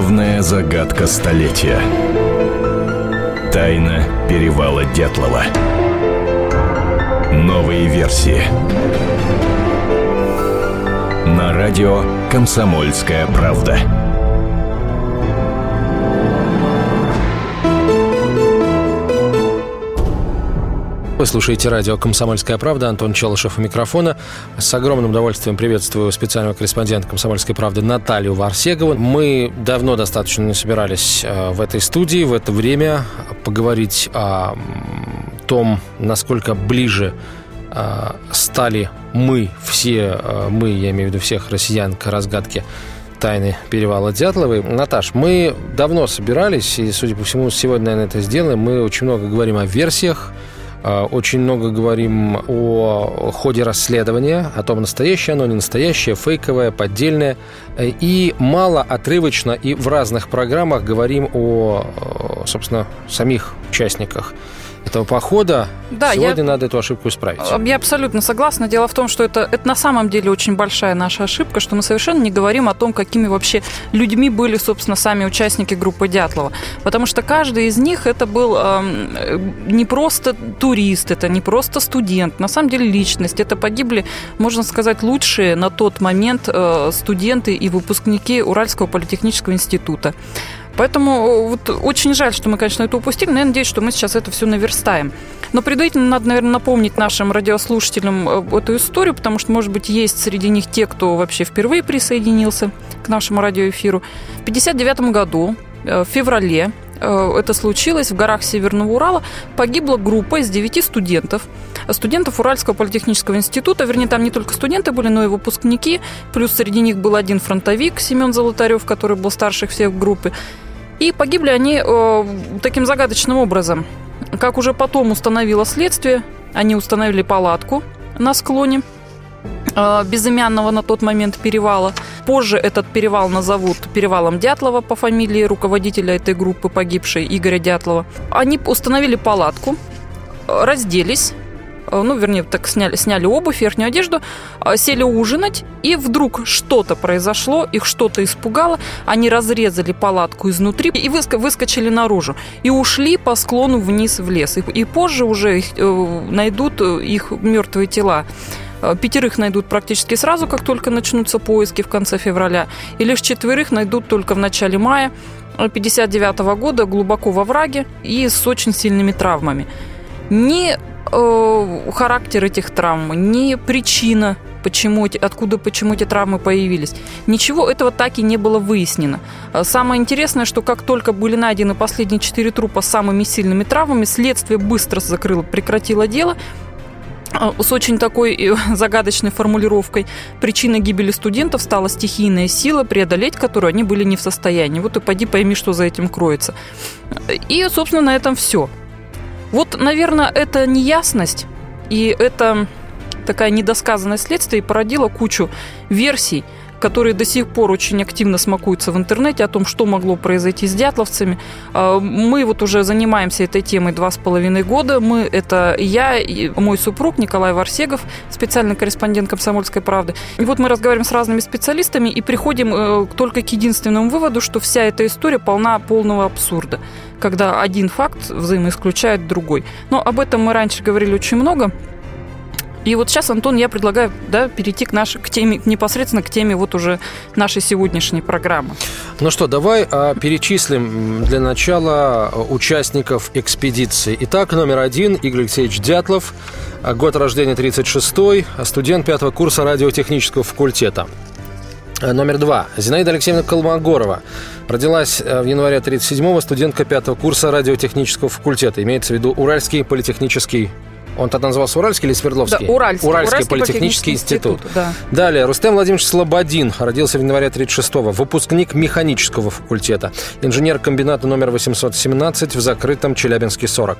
Главная загадка столетия. Тайна перевала Дятлова. Новые версии. На радио «Комсомольская правда». Вы слушаете радио «Комсомольская правда». Антон Челышев у микрофона. С огромным удовольствием приветствую специального корреспондента «Комсомольской правды» Наталью Варсегову. Мы давно достаточно собирались э, в этой студии, в это время поговорить о том, насколько ближе э, стали мы, все э, мы, я имею в виду всех россиян, к разгадке тайны перевала Дятловой. Наташ, мы давно собирались, и, судя по всему, сегодня, наверное, это сделаем. Мы очень много говорим о версиях, очень много говорим о ходе расследования, о том, настоящее оно, не настоящее, фейковое, поддельное. Э, и мало отрывочно и в разных программах говорим о, э, собственно, самих участниках этого похода. Да, Сегодня я, надо эту ошибку исправить. Я абсолютно согласна. Дело в том, что это, это на самом деле очень большая наша ошибка, что мы совершенно не говорим о том, какими вообще людьми были, собственно, сами участники группы Дятлова. Потому что каждый из них это был э, не просто турист, это не просто студент, на самом деле личность. Это погибли, можно сказать, лучшие на тот момент э, студенты и выпускники Уральского политехнического института. Поэтому э, вот очень жаль, что мы, конечно, это упустили, но я надеюсь, что мы сейчас это все наверстаем. Но предварительно надо, наверное, напомнить нашим радиослушателям э, эту историю, потому что, может быть, есть среди них те, кто вообще впервые присоединился к нашему радиоэфиру. В 1959 году, э, в феврале, это случилось в горах Северного Урала, погибла группа из девяти студентов, студентов Уральского политехнического института, вернее, там не только студенты были, но и выпускники, плюс среди них был один фронтовик, Семен Золотарев, который был старших всех в группе. И погибли они э, таким загадочным образом. Как уже потом установило следствие, они установили палатку на склоне. э, безымянного на тот момент перевала. Позже этот перевал назовут перевалом Дятлова по фамилии руководителя этой группы погибшей Игоря Дятлова. Они установили палатку, разделись, Э, ну, вернее, так сняли, сняли обувь, верхнюю одежду, э, сели ужинать, и вдруг что-то произошло, их что-то испугало, они разрезали палатку изнутри и выскочили наружу, и ушли по склону вниз в лес. И, и позже уже их, э, найдут их мертвые тела. Пятерых найдут практически сразу, как только начнутся поиски в конце февраля, и лишь четверых найдут только в начале мая 59 года глубоко во враге и с очень сильными травмами. Ни э, характер этих травм, ни причина, почему, откуда, почему эти травмы появились. Ничего этого так и не было выяснено. Э, самое интересное, что как только были найдены последние четыре трупа с самыми сильными травмами, следствие быстро закрыло, прекратило дело, э, с очень такой э, загадочной формулировкой. Причиной гибели студентов стала стихийная сила, преодолеть которую они были не в состоянии. Вот и поди пойми, что за этим кроется. И, собственно, на этом все. Вот, наверное, эта неясность и это такая недосказанность следствия породила кучу версий, которые до сих пор очень активно смакуются в интернете о том, что могло произойти с дятловцами. А, мы вот уже занимаемся этой темой два с половиной года. Мы, это я и мой супруг Николай Варсегов, специальный корреспондент «Комсомольской правды». И вот мы разговариваем с разными специалистами и приходим э, только к единственному выводу, что вся эта история полна полного абсурда когда один факт взаимоисключает другой. Но об этом мы раньше говорили очень много. И вот сейчас, Антон, я предлагаю да, перейти к, нашей, к теме, непосредственно к теме вот уже нашей сегодняшней программы. Ну что, давай а, перечислим для начала участников экспедиции. Итак, номер один Игорь Алексеевич Дятлов, год рождения 36-й, студент пятого курса радиотехнического факультета. Номер два. Зинаида Алексеевна Колмогорова. Родилась в январе 37-го, студентка пятого курса радиотехнического факультета. Имеется в виду Уральский политехнический он тогда назывался Уральский или Свердловский? Да, Уральский. Уральский, Уральский политехнический институт. институт да. Далее, Рустем Владимирович Слободин родился в январе 36-го, выпускник механического факультета, инженер комбината номер 817 в закрытом Челябинске 40.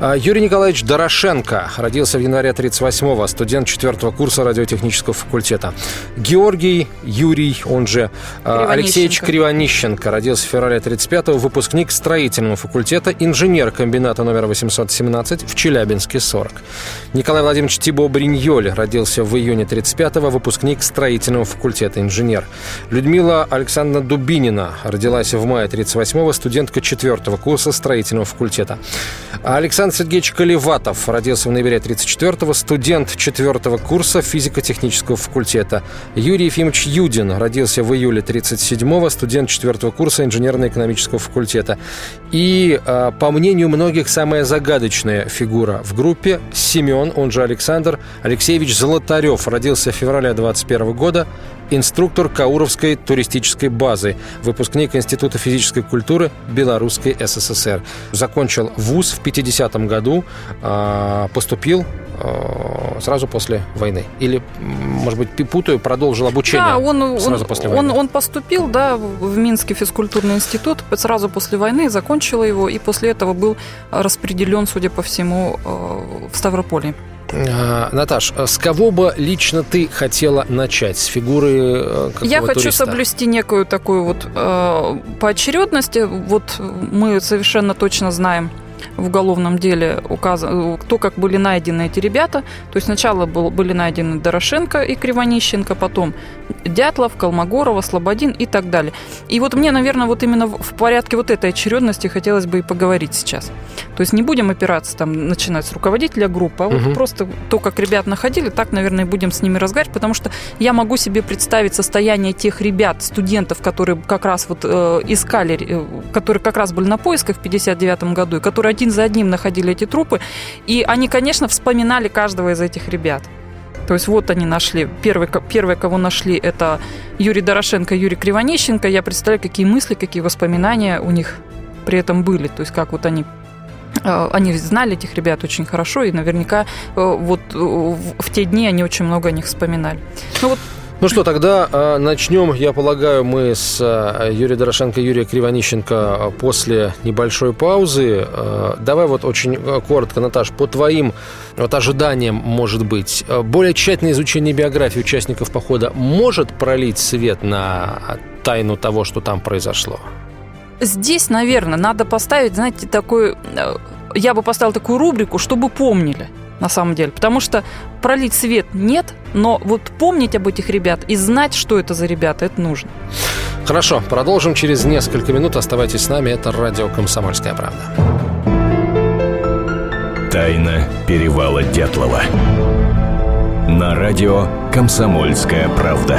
А, Юрий Николаевич Дорошенко родился в январе 38-го, студент 4 курса радиотехнического факультета. Георгий Юрий, он же а, Алексеевич Кривонищенко, родился в феврале 35-го, выпускник строительного факультета, инженер комбината номер 817 в Челябинске 40. Николай Владимирович Тибо Бриньоль родился в июне 35-го, выпускник строительного факультета, инженер. Людмила Александровна Дубинина родилась в мае 38-го, студентка 4 курса строительного факультета. Александр Сергеевич Колеватов родился в ноябре 34-го, студент 4 курса физико-технического факультета. Юрий Ефимович Юдин родился в июле 37-го, студент 4 курса инженерно-экономического факультета. И, а, по мнению многих, самая загадочная фигура в группе – Семен, он же Александр Алексеевич Золотарев. Родился в феврале 21 года, инструктор Кауровской туристической базы, выпускник Института физической культуры Белорусской СССР. Закончил вуз в 50 году, а, поступил а, сразу после войны. Или, может быть, путаю, продолжил обучение да, он, сразу он, после войны. Он, он поступил, да, в Минский физкультурный институт сразу после войны, закончил его, и после этого был распределен, судя по всему, э, в Ставрополье. А, Наташ, с кого бы лично ты хотела начать? С фигуры э, Я хочу туриста? соблюсти некую такую вот э, поочередность. Вот мы совершенно точно знаем в уголовном деле указано, кто как были найдены эти ребята. То есть сначала был, были найдены Дорошенко и Кривонищенко, потом Дятлов, Колмогорова, Слободин и так далее. И вот мне, наверное, вот именно в порядке вот этой очередности хотелось бы и поговорить сейчас. То есть не будем опираться там, начинать с руководителя группы, а вот Мгм. просто то, как ребят находили, так, наверное, и будем с ними разговаривать, потому что я могу себе представить состояние тех ребят, студентов, которые как раз вот э, искали, э, которые как раз были на поисках в 59 году, и которые один за одним находили эти трупы, и они, конечно, вспоминали каждого из этих ребят. То есть вот они нашли. Первый, первые, кого нашли, это Юрий Дорошенко, Юрий Кривонищенко. Я представляю, какие мысли, какие воспоминания у них при этом были. То есть как вот они э, они знали этих ребят очень хорошо, и наверняка э, вот э, в те дни они очень много о них вспоминали. Ну вот Ну что, тогда э, начнем, я полагаю, мы с э, Юрием Дорошенко и Юрием Кривонищенко после небольшой паузы. Э, давай вот очень коротко, Наташ, по твоим вот ожиданиям, может быть, более тщательное изучение биографии участников похода может пролить свет на тайну того, что там произошло? здесь, наверное, надо поставить, знаете, такой... э, Я бы поставила такую рубрику, чтобы помнили на самом деле. Потому что пролить свет нет, но вот помнить об этих ребят и знать, что это за ребята, это нужно. Хорошо, продолжим через несколько минут. Оставайтесь с нами. Это радио «Комсомольская правда». Тайна перевала Дятлова. На радио «Комсомольская правда».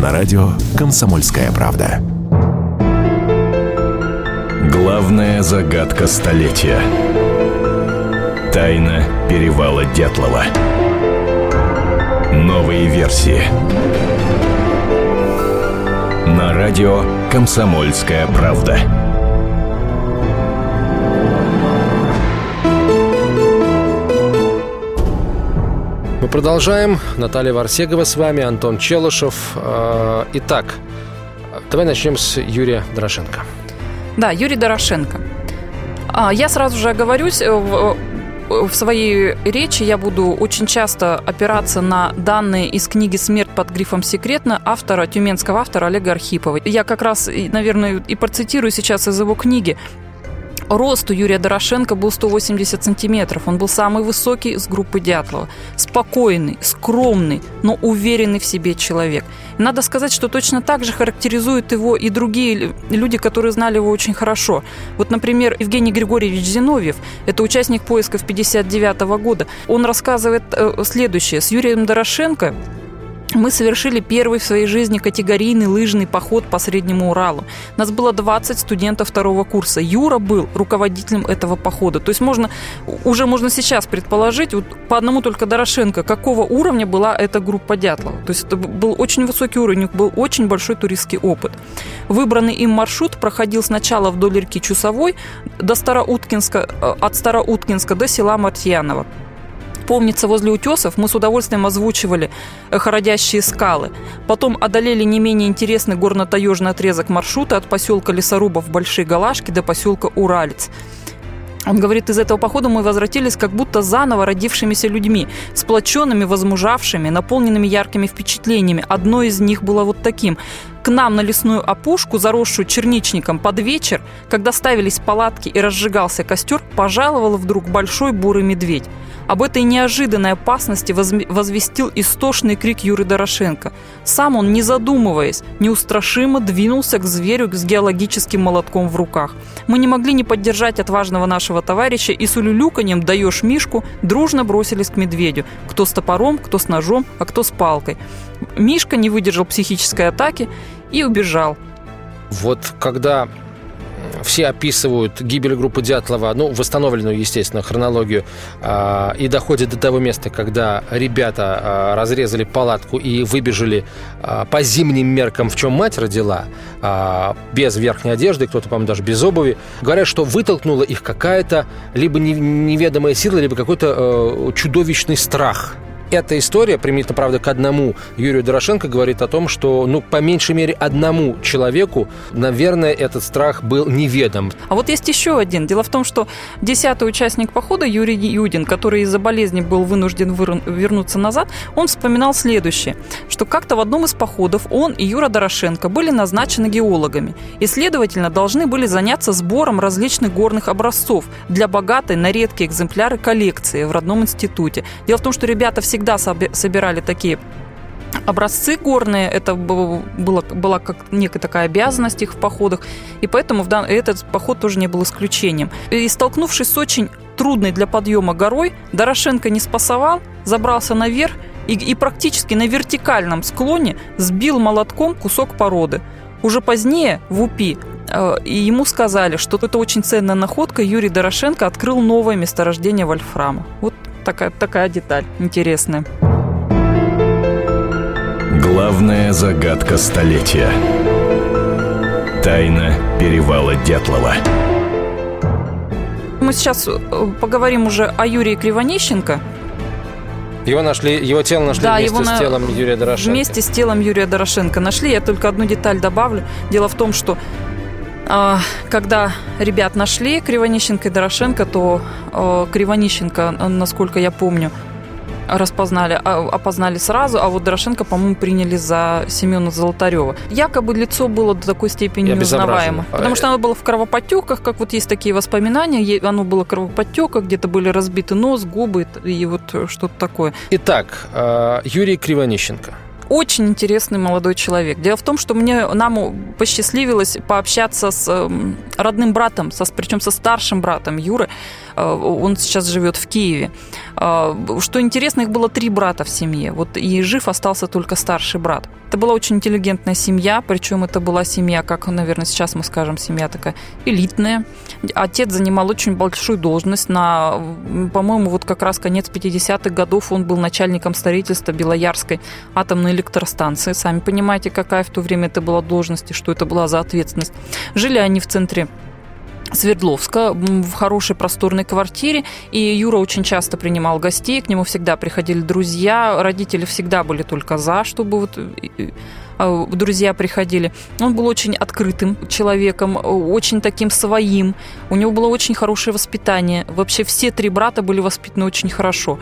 на радио «Комсомольская правда». Главная загадка столетия. Тайна перевала Дятлова. Новые версии. На радио «Комсомольская правда». Продолжаем. Наталья Варсегова с вами, Антон Челышев. Э, Итак, давай начнем с Юрия Дорошенко. Да, Юрий Дорошенко. А, Я сразу же оговорюсь, э, в, в своей речи я буду очень часто опираться на данные из книги «Смерть под грифом секретно» автора, тюменского автора Олега Архипова. Я как раз, наверное, и процитирую сейчас из его книги. Рост у Юрия Дорошенко был 180 сантиметров. Он был самый высокий из группы Дятлова. Спокойный, скромный, но уверенный в себе человек. Надо сказать, что точно так же характеризуют его и другие люди, которые знали его очень хорошо. Вот, например, Евгений Григорьевич Зиновьев, это участник поисков 59 года, он рассказывает э, следующее. С Юрием Дорошенко мы совершили первый в своей жизни категорийный лыжный поход по Среднему Уралу. Нас было 20 студентов второго курса. Юра был руководителем этого похода. То есть можно, уже можно сейчас предположить, вот по одному только Дорошенко, какого уровня была эта группа Дятлова. То есть это был очень высокий уровень, был очень большой туристский опыт. Выбранный им маршрут проходил сначала вдоль реки Чусовой до Староуткинска, э, от Староуткинска до села Мартьяново помнится, возле утесов мы с удовольствием озвучивали ходящие скалы. Потом одолели не менее интересный горно-таежный отрезок маршрута от поселка Лесорубов Большие Галашки до поселка Уралец. Он говорит, из этого похода мы возвратились как будто заново родившимися людьми, сплоченными, возмужавшими, наполненными яркими впечатлениями. Одно из них было вот таким. К нам на лесную опушку, заросшую черничником, под вечер, когда ставились палатки и разжигался костер, пожаловал вдруг большой бурый медведь. Об этой неожиданной опасности возвестил истошный крик Юры Дорошенко. Сам он, не задумываясь, неустрашимо двинулся к зверю с геологическим молотком в руках. Мы не могли не поддержать отважного нашего товарища и с улюлюканьем «даешь Мишку» дружно бросились к медведю. Кто с топором, кто с ножом, а кто с палкой. Мишка не выдержал психической атаки и убежал. Вот когда все описывают гибель группы Дятлова, ну, восстановленную, естественно, хронологию, э, и доходит до того места, когда ребята э, разрезали палатку и выбежали э, по зимним меркам, в чем мать родила, э, без верхней одежды, кто-то, по-моему, даже без обуви. Говорят, что вытолкнула их какая-то либо неведомая сила, либо какой-то э, чудовищный страх – эта история, примитивно, правда, к одному Юрию Дорошенко, говорит о том, что, ну, по меньшей мере, одному человеку, наверное, этот страх был неведом. А вот есть еще один. Дело в том, что десятый участник похода Юрий Юдин, который из-за болезни был вынужден вернуться назад, он вспоминал следующее, что как-то в одном из походов он и Юра Дорошенко были назначены геологами и, следовательно, должны были заняться сбором различных горных образцов для богатой на редкие экземпляры коллекции в родном институте. Дело в том, что ребята всегда всегда собирали такие образцы горные, это было, была как некая такая обязанность их в походах, и поэтому в дан... этот поход тоже не был исключением. И столкнувшись с очень трудной для подъема горой, Дорошенко не спасовал, забрался наверх и, и практически на вертикальном склоне сбил молотком кусок породы. Уже позднее в УПИ э, ему сказали, что это очень ценная находка, Юрий Дорошенко открыл новое месторождение вольфрама. Вот такая, такая деталь интересная. Главная загадка столетия. Тайна перевала Дятлова. Мы сейчас э, поговорим уже о Юрии Кривонищенко. Его нашли, его тело нашли да, вместе его с телом Юрия Дорошенко. Вместе с телом Юрия Дорошенко нашли. Я только одну деталь добавлю. Дело в том, что когда ребят нашли Кривонищенко и Дорошенко, то а, Кривонищенко, насколько я помню, распознали, а, опознали сразу, а вот Дорошенко, по-моему, приняли за Семена Золотарева. Якобы лицо было до такой степени неузнаваемо. Потому что оно было в кровоподтеках, как вот есть такие воспоминания, оно было в кровоподтеках, где-то были разбиты нос, губы и вот что-то такое. Итак, Юрий Кривонищенко – очень интересный молодой человек. Дело в том, что мне нам посчастливилось пообщаться с эм, родным братом, со, причем со старшим братом Юры. Э, он сейчас живет в Киеве. Э, что интересно, их было три брата в семье. Вот и жив остался только старший брат. Это была очень интеллигентная семья, причем это была семья, как, наверное, сейчас мы скажем, семья такая элитная. Отец занимал очень большую должность. На, по-моему, вот как раз конец 50-х годов он был начальником строительства Белоярской атомной электростанции. Сами понимаете, какая в то время это была должность и что это была за ответственность. Жили они в центре Свердловска в хорошей просторной квартире. И Юра очень часто принимал гостей, к нему всегда приходили друзья. Родители всегда были только за, чтобы вот а, друзья приходили. Он был очень открытым человеком, очень таким своим. У него было очень хорошее воспитание. Вообще все три брата были воспитаны очень хорошо.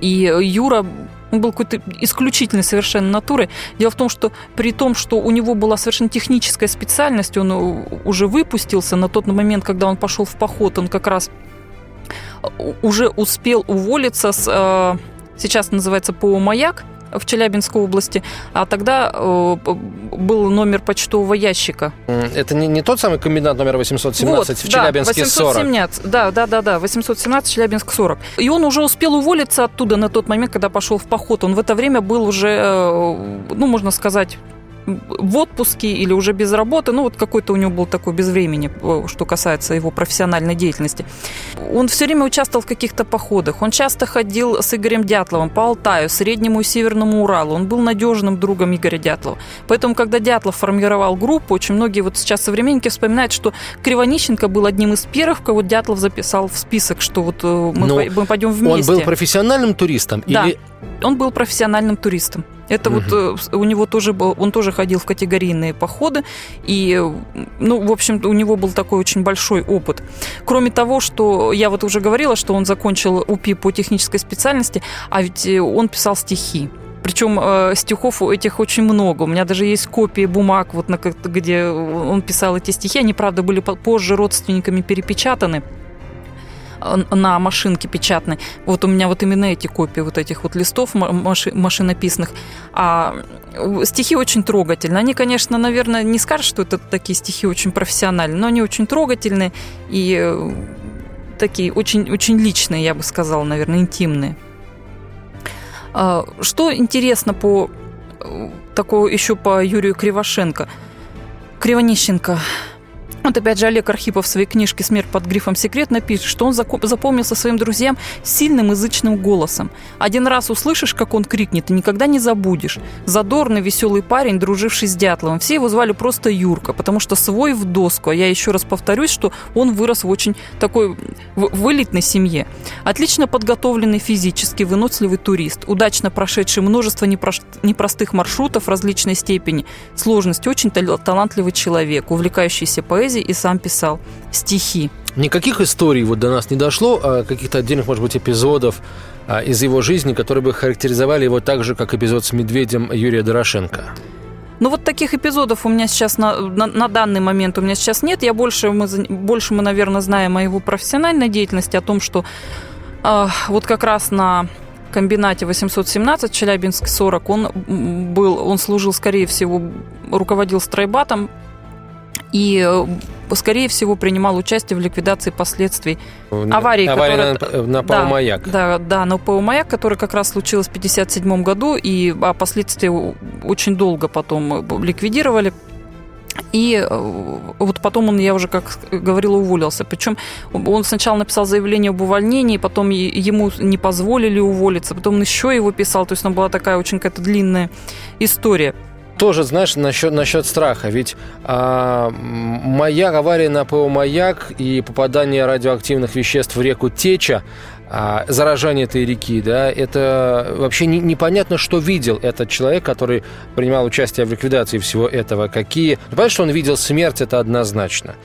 И Юра он был какой-то исключительной совершенно натуры. Дело в том, что при том, что у него была совершенно техническая специальность, он э, уже выпустился на тот момент, когда он пошел в поход, он как раз э, уже успел уволиться с, э, сейчас называется ПО «Маяк», в Челябинской области, а тогда э, был номер почтового ящика. Это не, не тот самый комбинат номер 817 вот, в Челябинске да, 817, 40? Да, да, да, да, 817 Челябинск 40. И он уже успел уволиться оттуда на тот момент, когда пошел в поход. Он в это время был уже, э, ну, можно сказать, в отпуске или уже без работы, ну вот какой-то у него был такой без времени, э, что касается его профессиональной деятельности. Он все время участвовал в каких-то походах, он часто ходил с Игорем Дятловым по Алтаю, Среднему и Северному Уралу, он был надежным другом Игоря Дятлова. Поэтому, когда Дятлов формировал группу, очень многие вот сейчас современники вспоминают, что Кривонищенко был одним из первых, кого Дятлов записал в список, что вот э, мы, Но мы пойдем вместе. Он был профессиональным туристом? Да, или... он был профессиональным туристом. Это угу. вот у него тоже был, он тоже ходил в категорийные походы, и, ну, в общем, у него был такой очень большой опыт. Кроме того, что я вот уже говорила, что он закончил УПИ по технической специальности, а ведь э, он писал стихи. Причем э, стихов этих очень много. У меня даже есть копии бумаг, вот на, где он писал эти стихи. Они, правда, были позже родственниками перепечатаны на машинке печатной. Вот у меня вот именно эти копии вот этих вот листов маши, машинописных. А стихи очень трогательные. Они, конечно, наверное, не скажут, что это такие стихи очень профессиональные, но они очень трогательные и такие очень, очень личные, я бы сказала, наверное, интимные. А, что интересно по такого еще по Юрию Кривошенко. Кривонищенко вот опять же Олег Архипов в своей книжке «Смерть под грифом секретно» пишет, что он запомнился своим друзьям сильным язычным голосом. Один раз услышишь, как он крикнет, и никогда не забудешь. Задорный, веселый парень, друживший с Дятловым. Все его звали просто Юрка, потому что свой в доску. А я еще раз повторюсь, что он вырос в очень такой в элитной семье. Отлично подготовленный физически, выносливый турист, удачно прошедший множество непростых маршрутов различной степени, сложности, очень талантливый человек, увлекающийся поэзией, поэзии и сам писал стихи. Никаких историй вот до нас не дошло, а каких-то отдельных, может быть, эпизодов а, из его жизни, которые бы характеризовали его так же, как эпизод с медведем Юрия Дорошенко. Ну вот таких эпизодов у меня сейчас на, на, на данный момент у меня сейчас нет. Я больше мы, больше мы, наверное, знаем о его профессиональной деятельности, о том, что э, вот как раз на комбинате 817 Челябинск 40 он был, он служил, скорее всего, руководил стройбатом и э, скорее всего, принимал участие в ликвидации последствий аварии. Авария которая, на, на ПО-маяк. Да, да, да, на ПО-маяк, которая как раз случилась в 1957 году, и а последствия очень долго потом э, ликвидировали. И э, вот потом он, я уже как говорила, уволился. Причем он сначала написал заявление об увольнении, потом ему не позволили уволиться, потом он еще его писал. То есть, там была такая очень какая-то длинная история тоже, знаешь, насчет, насчет страха. Ведь а, маяк, авария на ПО «Маяк» и попадание радиоактивных веществ в реку Теча, а, заражение этой реки, да, это вообще не, непонятно, что видел этот человек, который принимал участие в ликвидации всего этого. Какие... Понятно, что он видел смерть, это однозначно.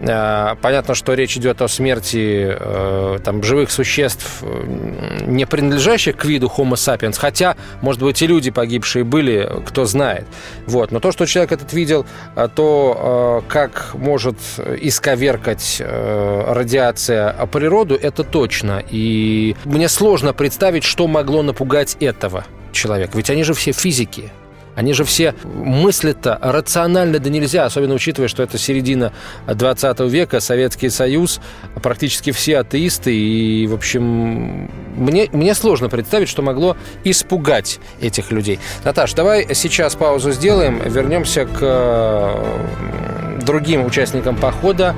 Э, понятно, что речь идет о смерти э, там, живых существ, э, не принадлежащих к виду Homo sapiens, хотя, может быть, и люди погибшие были, кто знает. Вот. Но то, что человек этот видел, то, как может исковеркать радиация природу, это точно. И мне сложно представить, что могло напугать этого человека. Ведь они же все физики. Они же все мыслят-то рационально да нельзя, особенно учитывая, что это середина 20 века, Советский Союз, практически все атеисты. И, в общем, мне, мне сложно представить, что могло испугать этих людей. Наташ, давай сейчас паузу сделаем, вернемся к э, другим участникам похода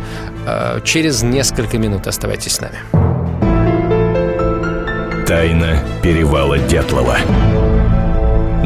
э, через несколько минут. Оставайтесь с нами. Тайна перевала Дятлова.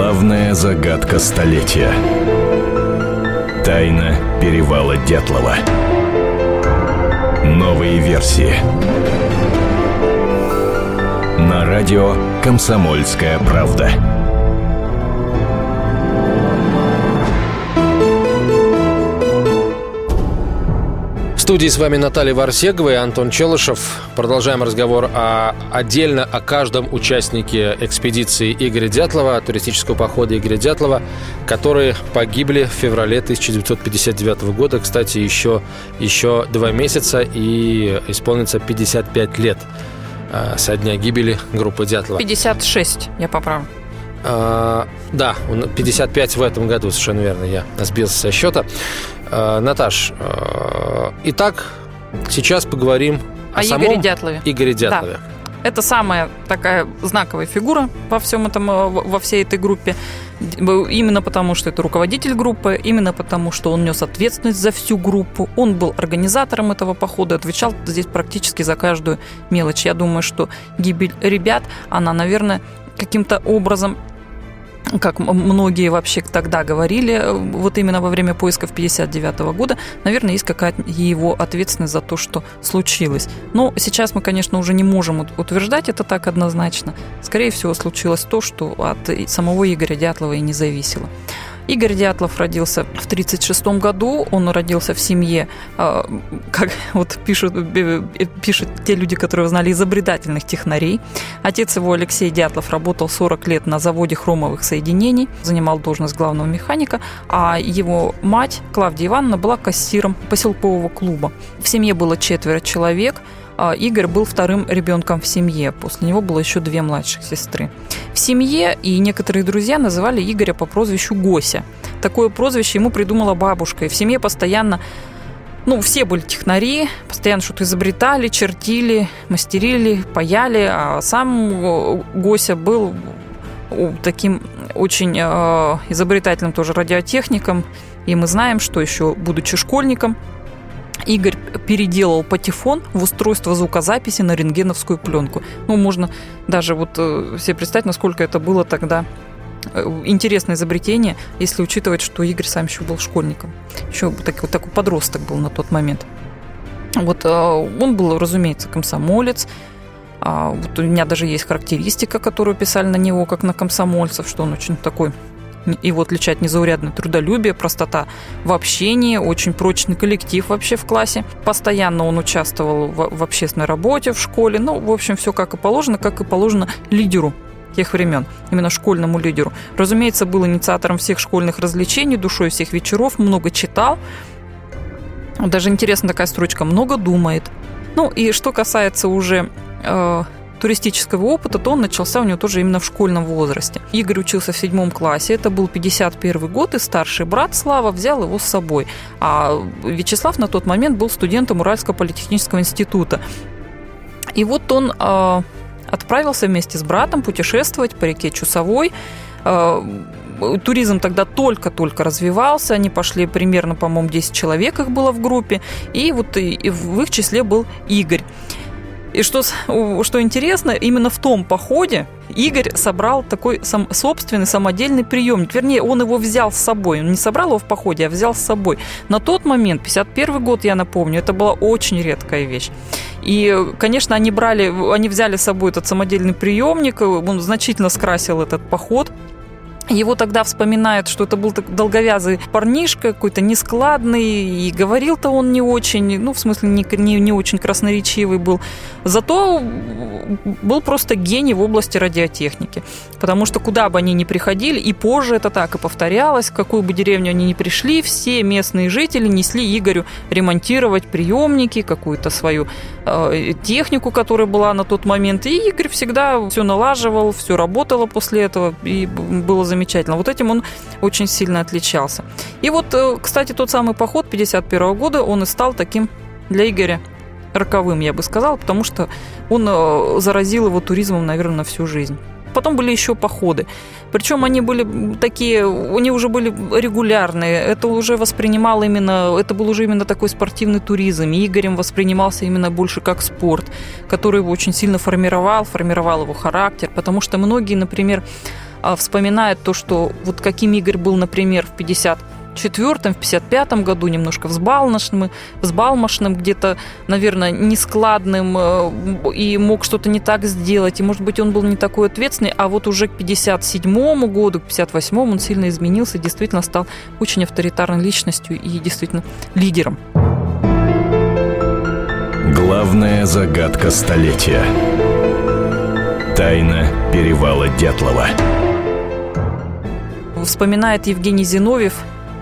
Главная загадка столетия. Тайна перевала Дятлова. Новые версии. На радио «Комсомольская правда». Студии с вами Наталья Варсегова и Антон Челышев. Продолжаем разговор о, отдельно о каждом участнике экспедиции Игоря Дятлова, туристического похода Игоря Дятлова, которые погибли в феврале 1959 года. Кстати, еще, еще два месяца и исполнится 55 лет э, со дня гибели группы Дятлова. 56, я поправлю. А, да, 55 в этом году, совершенно верно, я сбился со счета. А, Наташ, а, итак, сейчас поговорим о, О самом Игоре Дятлове. Игоре Дятлове. Это самая такая знаковая фигура во всем этом, во всей этой группе. Именно потому, что это руководитель группы, именно потому, что он нес ответственность за всю группу. Он был организатором этого похода, отвечал здесь практически за каждую мелочь. Я думаю, что гибель ребят, она, наверное, каким-то образом как многие вообще тогда говорили, вот именно во время поисков 59 года, наверное, есть какая-то его ответственность за то, что случилось. Но сейчас мы, конечно, уже не можем утверждать это так однозначно. Скорее всего, случилось то, что от самого Игоря Дятлова и не зависело. Игорь Дятлов родился в 1936 году. Он родился в семье, а, как вот пишут, э, пишут те люди, которые знали, изобретательных технарей. Отец его, Алексей Дятлов, работал 40 лет на заводе хромовых соединений, занимал должность главного механика, а его мать, Клавдия Ивановна, была кассиром поселкового клуба. В семье было четверо человек – Игорь был вторым ребенком в семье. После него было еще две младших сестры. В семье и некоторые друзья называли Игоря по прозвищу Гося. Такое прозвище ему придумала бабушка. И в семье постоянно ну, все были технари, постоянно что-то изобретали, чертили, мастерили, паяли, а сам Гося был таким очень э, изобретательным тоже радиотехником. И мы знаем, что еще, будучи школьником, Игорь переделал патефон в устройство звукозаписи на рентгеновскую пленку. Ну, можно даже вот э, себе представить, насколько это было тогда э, интересное изобретение, если учитывать, что Игорь сам еще был школьником. Еще такой, вот такой подросток был на тот момент. Вот э, он был, разумеется, комсомолец. А вот у меня даже есть характеристика, которую писали на него, как на комсомольцев, что он очень такой его отличает незаурядное трудолюбие, простота в общении, очень прочный коллектив вообще в классе. Постоянно он участвовал в, в общественной работе в школе. Ну, в общем, все как и положено, как и положено лидеру тех времен, именно школьному лидеру. Разумеется, был инициатором всех школьных развлечений, душой всех вечеров, много читал. Даже интересная такая строчка «много думает». Ну и что касается уже э, туристического опыта, то он начался у него тоже именно в школьном возрасте. Игорь учился в седьмом классе, это был 51 год, и старший брат Слава взял его с собой. А Вячеслав на тот момент был студентом Уральского политехнического института. И вот он э, отправился вместе с братом путешествовать по реке Чусовой. Э, туризм тогда только-только развивался, они пошли примерно, по-моему, 10 человек их было в группе, и вот в их числе был Игорь. И что, что интересно, именно в том походе Игорь собрал такой сам, собственный самодельный приемник. Вернее, он его взял с собой. Он не собрал его в походе, а взял с собой. На тот момент, 51 год, я напомню, это была очень редкая вещь. И, конечно, они брали, они взяли с собой этот самодельный приемник, он значительно скрасил этот поход. Его тогда вспоминают, что это был долговязый парнишка, какой-то нескладный, и говорил-то он не очень, ну, в смысле, не, не, не очень красноречивый был. Зато был просто гений в области радиотехники. Потому что куда бы они ни приходили, и позже это так и повторялось, в какую бы деревню они ни пришли, все местные жители несли Игорю ремонтировать приемники, какую-то свою э, технику, которая была на тот момент. И Игорь всегда все налаживал, все работало после этого, и было замечательно замечательно. Вот этим он очень сильно отличался. И вот, э, кстати, тот самый поход 51 года, он и стал таким для Игоря роковым, я бы сказала, потому что он э, заразил его туризмом, наверное, на всю жизнь. Потом были еще походы. Причем они были такие, они уже были регулярные. Это уже воспринимал именно, это был уже именно такой спортивный туризм. И Игорем воспринимался именно больше как спорт, который его очень сильно формировал, формировал его характер. Потому что многие, например, вспоминает то, что вот каким Игорь был, например, в 50 четвертом, в 55 году немножко взбалмошным, взбалмошным где-то, наверное, нескладным э, и мог что-то не так сделать. И, может быть, он был не такой ответственный, а вот уже к 57 году, к 58 он сильно изменился, действительно стал очень авторитарной личностью и действительно лидером. Главная загадка столетия. Тайна перевала Дятлова. Вспоминает Евгений Зиновьев,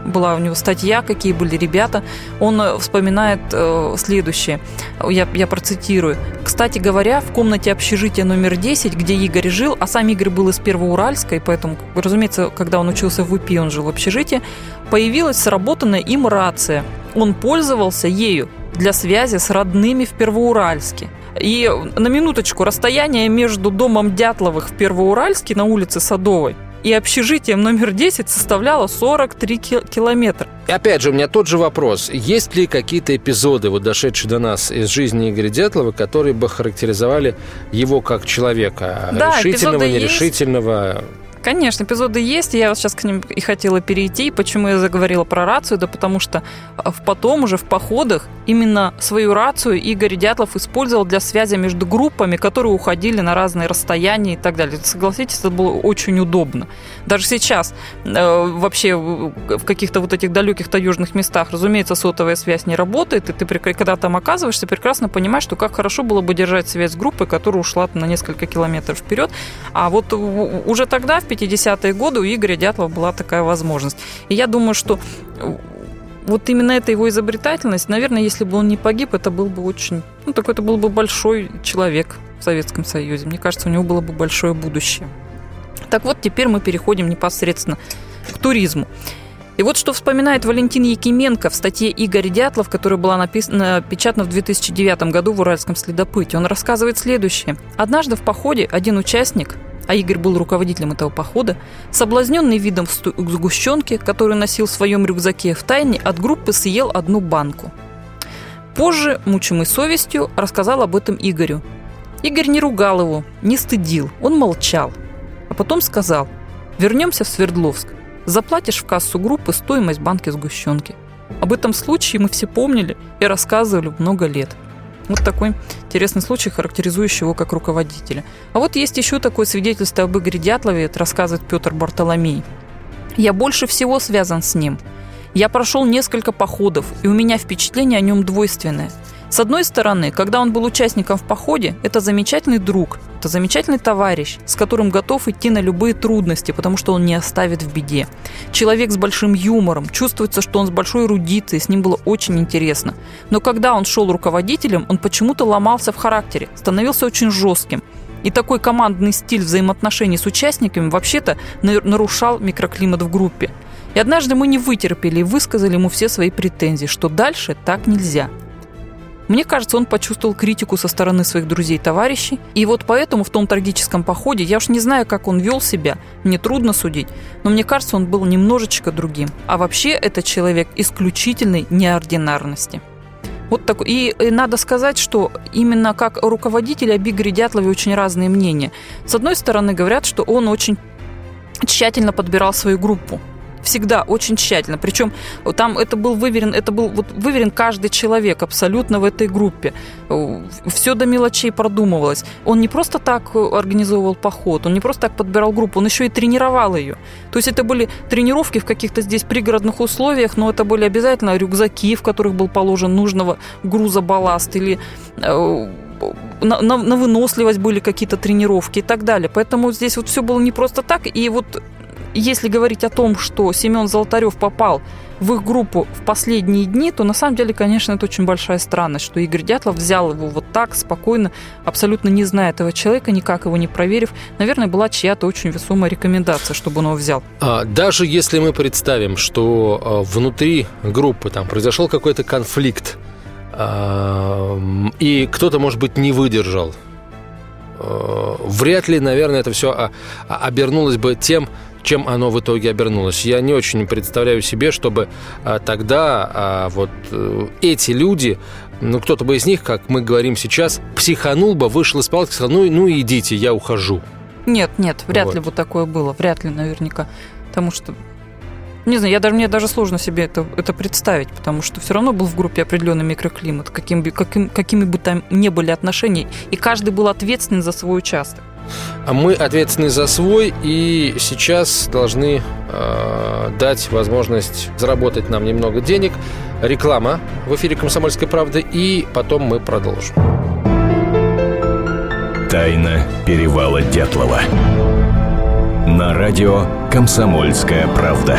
была у него статья, какие были ребята. Он э, вспоминает э, следующее. Я, я процитирую. Кстати говоря, в комнате общежития номер 10, где Игорь жил, а сам Игорь был из Первоуральска, и поэтому, разумеется, когда он учился в УПИ, он жил в общежитии, появилась сработанная им рация. Он пользовался ею для связи с родными в Первоуральске. И на минуточку, расстояние между домом Дятловых в Первоуральске на улице Садовой и общежитием номер 10 составляло 43 километра. И опять же, у меня тот же вопрос. Есть ли какие-то эпизоды, вот дошедшие до нас из жизни Игоря Дятлова, которые бы характеризовали его как человека? Да, решительного, нерешительного? Есть. Конечно, эпизоды есть, я вот сейчас к ним и хотела перейти. Почему я заговорила про рацию? Да потому что а, в потом уже в походах именно свою рацию Игорь Дятлов использовал для связи между группами, которые уходили на разные расстояния и так далее. Согласитесь, это было очень удобно. Даже сейчас э, вообще в каких-то вот этих далеких таежных местах, разумеется, сотовая связь не работает, и ты, когда там оказываешься, прекрасно понимаешь, что как хорошо было бы держать связь с группой, которая ушла на несколько километров вперед. А вот уже тогда, в 50-е годы у Игоря Дятлова была такая возможность. И я думаю, что вот именно эта его изобретательность, наверное, если бы он не погиб, это был бы очень, ну, такой это был бы большой человек в Советском Союзе. Мне кажется, у него было бы большое будущее. Так вот, теперь мы переходим непосредственно к туризму. И вот что вспоминает Валентин Якименко в статье Игорь Дятлов, которая была написана, напечатана в 2009 году в Уральском следопыте. Он рассказывает следующее. Однажды в походе один участник, а Игорь был руководителем этого похода, соблазненный видом сгущенки, которую носил в своем рюкзаке, в тайне от группы съел одну банку. Позже, мучимый совестью, рассказал об этом Игорю. Игорь не ругал его, не стыдил, он молчал. А потом сказал, вернемся в Свердловск, заплатишь в кассу группы стоимость банки сгущенки. Об этом случае мы все помнили и рассказывали много лет – вот такой интересный случай, характеризующий его как руководителя. А вот есть еще такое свидетельство об Игоре Дятлове, это рассказывает Петр Бартоломей. «Я больше всего связан с ним. Я прошел несколько походов, и у меня впечатление о нем двойственное – с одной стороны, когда он был участником в походе, это замечательный друг, это замечательный товарищ, с которым готов идти на любые трудности, потому что он не оставит в беде. Человек с большим юмором, чувствуется, что он с большой эрудицией, с ним было очень интересно. Но когда он шел руководителем, он почему-то ломался в характере, становился очень жестким. И такой командный стиль взаимоотношений с участниками вообще-то нарушал микроклимат в группе. И однажды мы не вытерпели и высказали ему все свои претензии, что дальше так нельзя – мне кажется, он почувствовал критику со стороны своих друзей и вот поэтому в том трагическом походе, я уж не знаю, как он вел себя, мне трудно судить, но мне кажется, он был немножечко другим. А вообще это человек исключительной неординарности. Вот так. И, и надо сказать, что именно как руководитель об Игоре Дятлове очень разные мнения. С одной стороны, говорят, что он очень тщательно подбирал свою группу всегда очень тщательно. Причем там это был выверен, это был вот выверен каждый человек абсолютно в этой группе. Все до мелочей продумывалось. Он не просто так организовывал поход, он не просто так подбирал группу, он еще и тренировал ее. То есть это были тренировки в каких-то здесь пригородных условиях, но это были обязательно рюкзаки, в которых был положен нужного груза балласт или э, на, на, на выносливость были какие-то тренировки и так далее. Поэтому здесь вот все было не просто так. И вот если говорить о том, что Семен Золотарев попал в их группу в последние дни, то на самом деле, конечно, это очень большая странность, что Игорь Дятлов взял его вот так, спокойно, абсолютно не зная этого человека, никак его не проверив. Наверное, была чья-то очень весомая рекомендация, чтобы он его взял. А, даже если мы представим, что а, внутри группы там произошел какой-то конфликт, а, и кто-то, может быть, не выдержал, вряд ли, наверное, это все обернулось бы тем, чем оно в итоге обернулось. Я не очень представляю себе, чтобы а, тогда а, вот а, эти люди, ну, кто-то бы из них, как мы говорим сейчас, психанул бы, вышел из палатки и сказал, ну, ну идите, я ухожу. Нет, нет, вряд вот. ли бы такое было, вряд ли наверняка. Потому что Не знаю, я даже, мне даже сложно себе это, это представить, потому что все равно был в группе определенный микроклимат, каким, бы- каким, какими бы там ни были отношения, и каждый был ответственен за свой участок. А мы ответственны за свой и сейчас должны э, дать возможность заработать нам немного денег. Реклама в эфире «Комсомольской правды» и потом мы продолжим. Тайна перевала Дятлова. На радио «Комсомольская правда».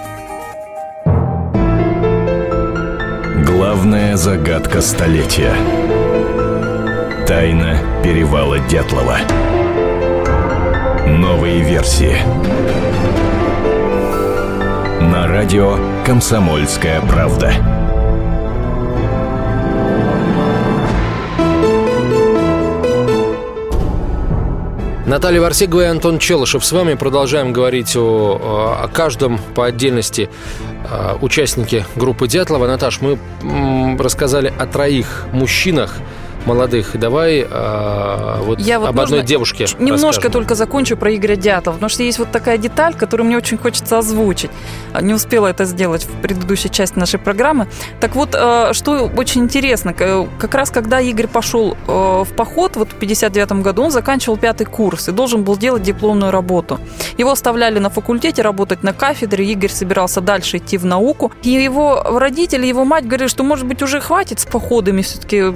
Главная загадка столетия. Тайна перевала Дятлова. Новые версии. На радио «Комсомольская правда». Наталья Варсегова и Антон Челышев с вами. Продолжаем говорить о, о каждом по отдельности э, участнике группы Дятлова. Наташ, мы рассказали о троих мужчинах молодых. Давай э, вот Я вот об одной девушке Немножко расскажем. только закончу про Игоря Дятлова, потому что есть вот такая деталь, которую мне очень хочется озвучить. А, Не успела это сделать в предыдущей части нашей программы. Так вот, э, что очень интересно, к- как раз когда Игорь пошел э, в поход, вот в 59 году, он заканчивал пятый курс и должен был делать дипломную работу. Его оставляли на факультете работать на кафедре, Игорь собирался дальше идти в науку. И его родители, его мать говорили, что, может быть, уже хватит с походами, все-таки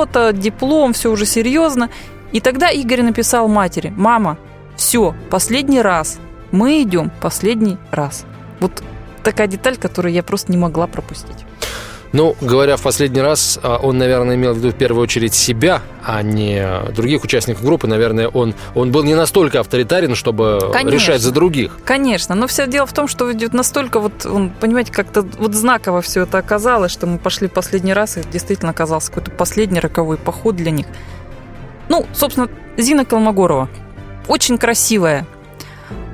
работа, диплом, все уже серьезно. И тогда Игорь написал матери, мама, все, последний раз, мы идем последний раз. Вот такая деталь, которую я просто не могла пропустить. Ну, говоря в последний раз, а, он, наверное, имел в виду в первую очередь себя, а не других участников группы. Наверное, он, он был не настолько авторитарен, чтобы Конечно. решать за других. Конечно, но все дело в том, что идет настолько вот, он, понимаете, как-то вот знаково все это оказалось, что мы пошли в последний раз, и действительно оказался какой-то последний роковой поход для них. Ну, собственно, Зина Колмогорова. Очень красивая,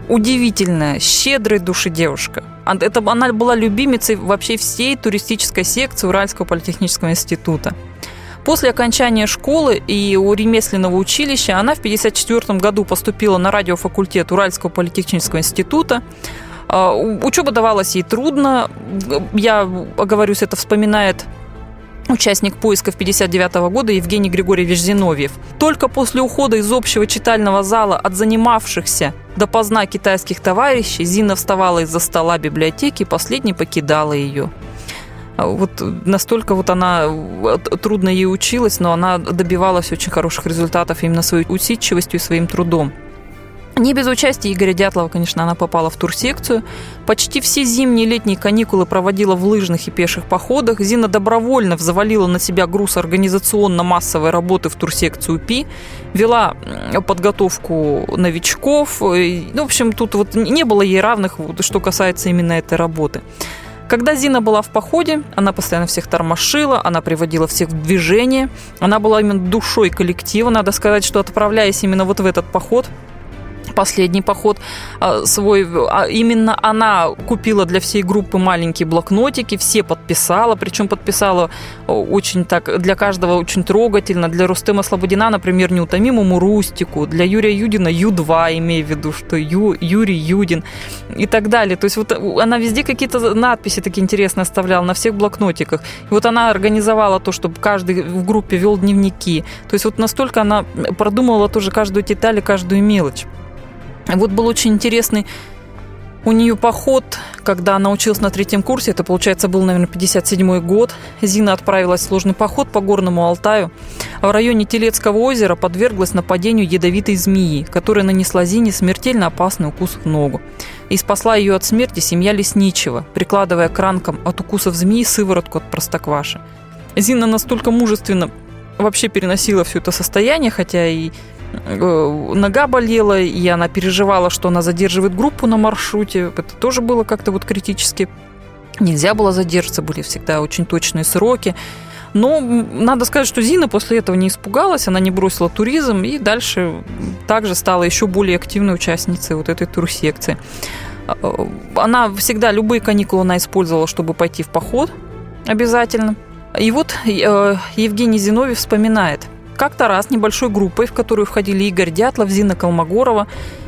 удивительная, щедрой души девушка. Это, она была любимицей вообще всей туристической секции Уральского политехнического института. После окончания школы и у ремесленного училища она в 1954 году поступила на радиофакультет Уральского политехнического института. А, Учеба давалась ей трудно. Я оговорюсь, это вспоминает участник поисков 59 года Евгений Григорьевич Зиновьев. Только после ухода из общего читального зала от занимавшихся допоздна китайских товарищей Зина вставала из-за стола библиотеки и последней покидала ее. А Вот настолько вот она э, трудно ей училась, но она добивалась очень хороших результатов именно своей усидчивостью и своим трудом. Не без участия Игоря Дятлова, конечно, она попала в турсекцию. Почти все зимние и летние каникулы проводила в лыжных и пеших походах. Зина добровольно взвалила на себя груз организационно-массовой работы в турсекцию ПИ, вела подготовку новичков. И, Ну, в общем, тут вот не было ей равных, что касается именно этой работы. Когда Зина была в походе, она постоянно всех тормошила, она приводила всех в движение, она была именно душой коллектива. Надо сказать, что отправляясь именно вот в этот поход, последний поход а, свой, а именно она купила для всей группы маленькие блокнотики, все подписала, причем подписала очень так, для каждого очень трогательно, для Рустема Слободина, например, неутомимому Рустику, для Юрия Юдина Ю-2, имея в виду, что Ю, Юрий Юдин и так далее. То есть вот она везде какие-то надписи такие интересные оставляла на всех блокнотиках. И вот она организовала то, чтобы каждый в группе вел дневники. То есть вот настолько она продумывала тоже каждую деталь и каждую мелочь. Вот был очень интересный у нее поход, когда она училась на третьем курсе, это, получается, был, наверное, 57 год. Зина отправилась в сложный поход по Горному Алтаю. В районе Телецкого озера подверглась нападению ядовитой змеи, которая нанесла Зине смертельно опасный укус в ногу. И спасла ее от смерти семья Лесничего, прикладывая к ранкам от укусов змеи сыворотку от простокваши. Зина настолько мужественно вообще переносила все это состояние, хотя и нога болела, и она переживала, что она задерживает группу на маршруте. Это тоже было как-то вот критически. Нельзя было задержаться, были всегда очень точные сроки. Но надо сказать, что Зина после этого не испугалась, она не бросила туризм и дальше также стала еще более активной участницей вот этой турсекции. Э, она всегда, любые каникулы она использовала, чтобы пойти в поход обязательно. И вот э, Евгений Зиновьев вспоминает, как-то раз небольшой группой, в которую входили Игорь Дятлов, Зина Колмогорова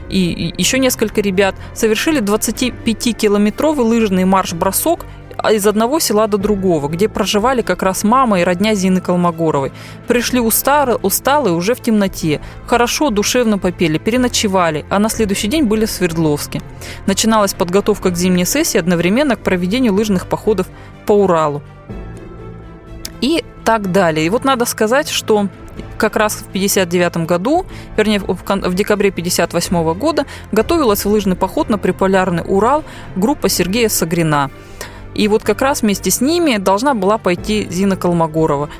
и еще несколько ребят, совершили 25-километровый лыжный марш-бросок из одного села до другого, где проживали как раз мама и родня Зины Колмогоровой. Пришли устары, усталые уже в темноте. Хорошо, душевно попели, переночевали, а на следующий день были в Свердловске. Начиналась подготовка к зимней сессии одновременно к проведению лыжных походов по Уралу. И так далее. И вот надо сказать, что как раз в 59 году, вернее, в декабре 58 года готовилась в лыжный поход на приполярный Урал группа Сергея Сагрина. И вот как раз вместе с ними должна была пойти Зина Колмогорова.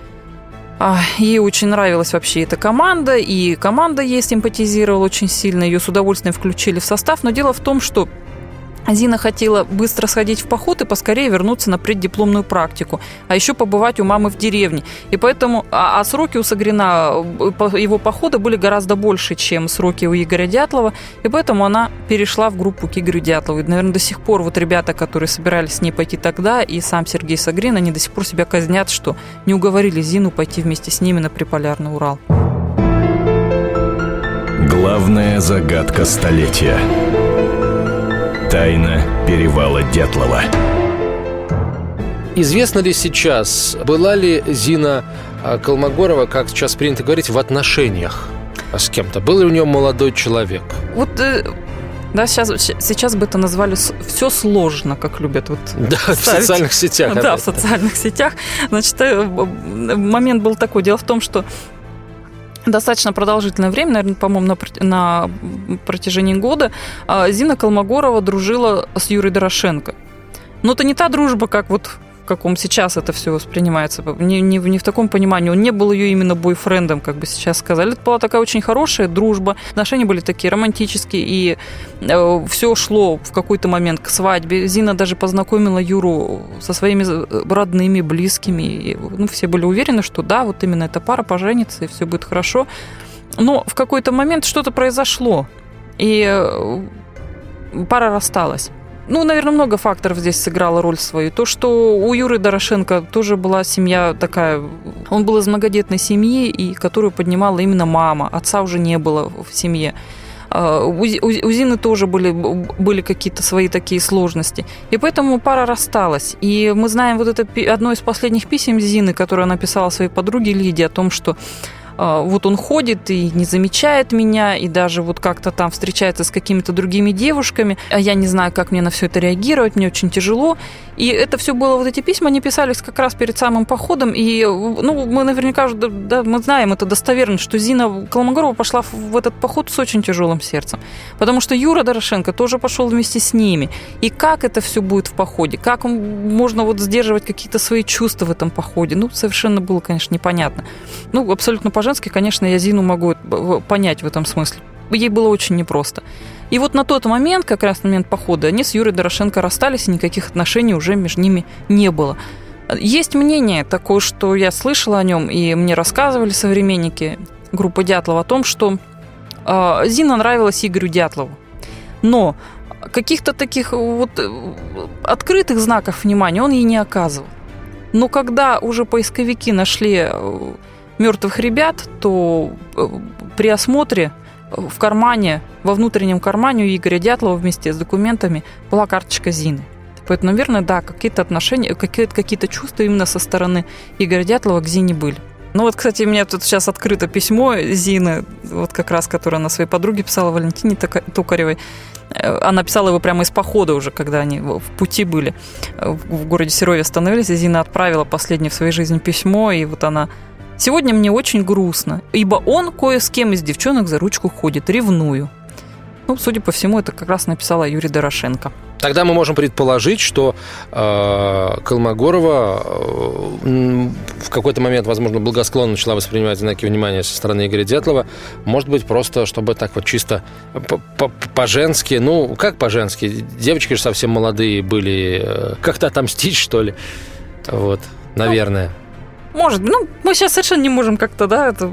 Ей очень нравилась вообще эта команда, и команда ей симпатизировала очень сильно, ее с удовольствием включили в состав. Но дело в том, что Зина хотела быстро сходить в поход и поскорее вернуться на преддипломную практику, а еще побывать у мамы в деревне. И поэтому, а, а сроки у Сагрина, э, его похода были гораздо больше, чем сроки у Игоря Дятлова, и поэтому она перешла в группу к Игорю Дятлову. И, наверное, до сих пор вот ребята, которые собирались с ней пойти тогда, и сам Сергей Сагрин, они до сих пор себя казнят, что не уговорили Зину пойти вместе с ними на Приполярный Урал. Главная загадка столетия. Тайна перевала Дятлова. Известно ли сейчас, была ли Зина а, Колмогорова, как сейчас принято говорить, в отношениях с кем-то? Был ли у нее молодой человек? Вот э, да, сейчас, сейчас бы это назвали все сложно, как любят вот Да, ставить. в социальных сетях. Да, в социальных сетях. Значит, э, момент был такой. Дело в том, что достаточно продолжительное время, наверное, по-моему, на, на протяжении года, а, Зина Колмогорова дружила с Юрой Дорошенко. Но это не та дружба, как вот каком сейчас это все воспринимается, не, не, не в таком понимании. Он не был ее именно бойфрендом, как бы сейчас сказали. Это была такая очень хорошая дружба. Отношения были такие романтические, и э, все шло в какой-то момент к свадьбе. Зина даже познакомила Юру со своими родными, близкими. И, ну, все были уверены, что да, вот именно эта пара поженится, и все будет хорошо. Но в какой-то момент что-то произошло, и э, пара рассталась. Ну, наверное, много факторов здесь сыграло роль свою. То, что у Юры Дорошенко тоже была семья такая... Он был из многодетной семьи, и которую поднимала именно мама. Отца уже не было в семье. А, у Зины тоже были, были какие-то свои такие сложности. И поэтому пара рассталась. И мы знаем вот это одно из последних писем Зины, которое она писала своей подруге Лиде о том, что вот он ходит и не замечает меня, и даже вот как-то там встречается с какими-то другими девушками, а я не знаю, как мне на все это реагировать, мне очень тяжело. И это все было, вот эти письма, они писались как раз перед самым походом, и, ну, мы наверняка да, мы знаем это достоверно, что Зина Колмогорова пошла в этот поход с очень тяжелым сердцем, потому что Юра Дорошенко тоже пошел вместе с ними. И как это все будет в походе, как можно вот сдерживать какие-то свои чувства в этом походе, ну, совершенно было, конечно, непонятно. Ну, абсолютно по-женски, конечно, я Зину могу понять в этом смысле. Ей было очень непросто. И вот на тот момент, как раз на момент похода, они с Юрой Дорошенко расстались, и никаких отношений уже между ними не было. Есть мнение такое, что я слышала о нем, и мне рассказывали современники группы Дятлова о том, что э, Зина нравилась Игорю Дятлову. Но каких-то таких вот э, открытых знаков внимания он ей не оказывал. Но когда уже поисковики нашли э, мертвых ребят, то э, при осмотре в кармане, во внутреннем кармане у Игоря Дятлова вместе с документами была карточка Зины. Поэтому, наверное, да, какие-то отношения, какие-то, какие-то чувства именно со стороны Игоря Дятлова к Зине были. Ну вот, кстати, у меня тут сейчас открыто письмо Зины, вот как раз, которое она своей подруге писала, Валентине Токаревой. Э, она писала его прямо из похода уже, когда они в пути были. В городе Серове остановились, и Зина отправила последнее в своей жизни письмо, и вот она Сегодня мне очень грустно, ибо он кое с кем из девчонок за ручку ходит, ревную. Ну, судя по всему, это как раз написала Юрий Дорошенко. Тогда мы можем предположить, что э, Колмогорова э, в какой-то момент, возможно, благосклонно начала воспринимать знаки внимания со стороны Игоря Дятлова. Может быть, просто чтобы так вот чисто по-женски. Ну, как по-женски? Девочки же совсем молодые были. Э, как-то отомстить, что ли? Вот, наверное. Ну, может, ну, мы сейчас совершенно не можем как-то, да, это,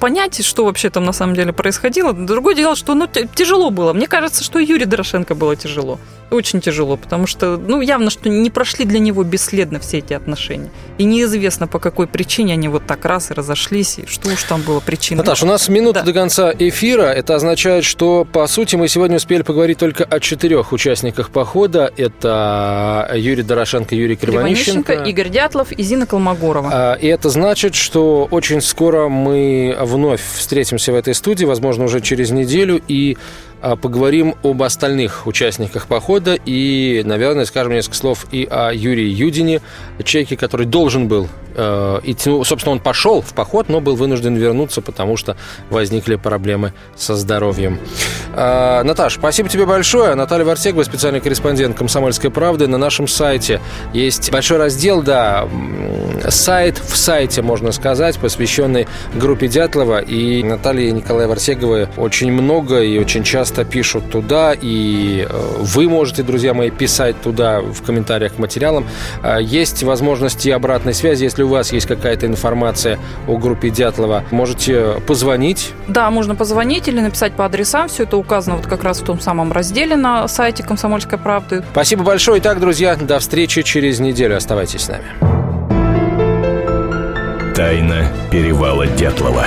понять, что вообще там на самом деле происходило. Другое дело, что, ну, тяжело было. Мне кажется, что Юрий Дорошенко было тяжело. Очень тяжело, потому что, ну, явно, что не прошли для него бесследно все эти отношения. И неизвестно, по какой причине они вот так раз и разошлись, и что уж там было причиной. Наташ, у нас минута да. до конца эфира. Это означает, что, по сути, мы сегодня успели поговорить только о четырех участниках похода. Это Юрий Дорошенко, Юрий Кривонищенко. Кривонищенко Игорь Дятлов и Зина Колмогорова. А, и это значит, что очень скоро мы вновь встретимся в этой студии, возможно, уже через неделю, и поговорим об остальных участниках похода и, наверное, скажем несколько слов и о Юрии Юдине, человеке, который должен был э, идти, ну, собственно, он пошел в поход, но был вынужден вернуться, потому что возникли проблемы со здоровьем. Э, Наташа, спасибо тебе большое. Наталья Варсегова, специальный корреспондент «Комсомольской правды». На нашем сайте есть большой раздел, да, сайт в сайте, можно сказать, посвященный группе Дятлова. И Наталья и Николай Варсеговы очень много и очень часто часто пишут туда, и э, вы можете, друзья мои, писать туда в комментариях к материалам. Э, есть возможности обратной связи, если у вас есть какая-то информация о группе Дятлова, можете позвонить. Да, можно позвонить или написать по адресам. Все это указано вот как раз в том самом разделе на сайте «Комсомольской правды». Спасибо большое. Итак, друзья, до встречи через неделю. Оставайтесь с нами. Тайна перевала Дятлова.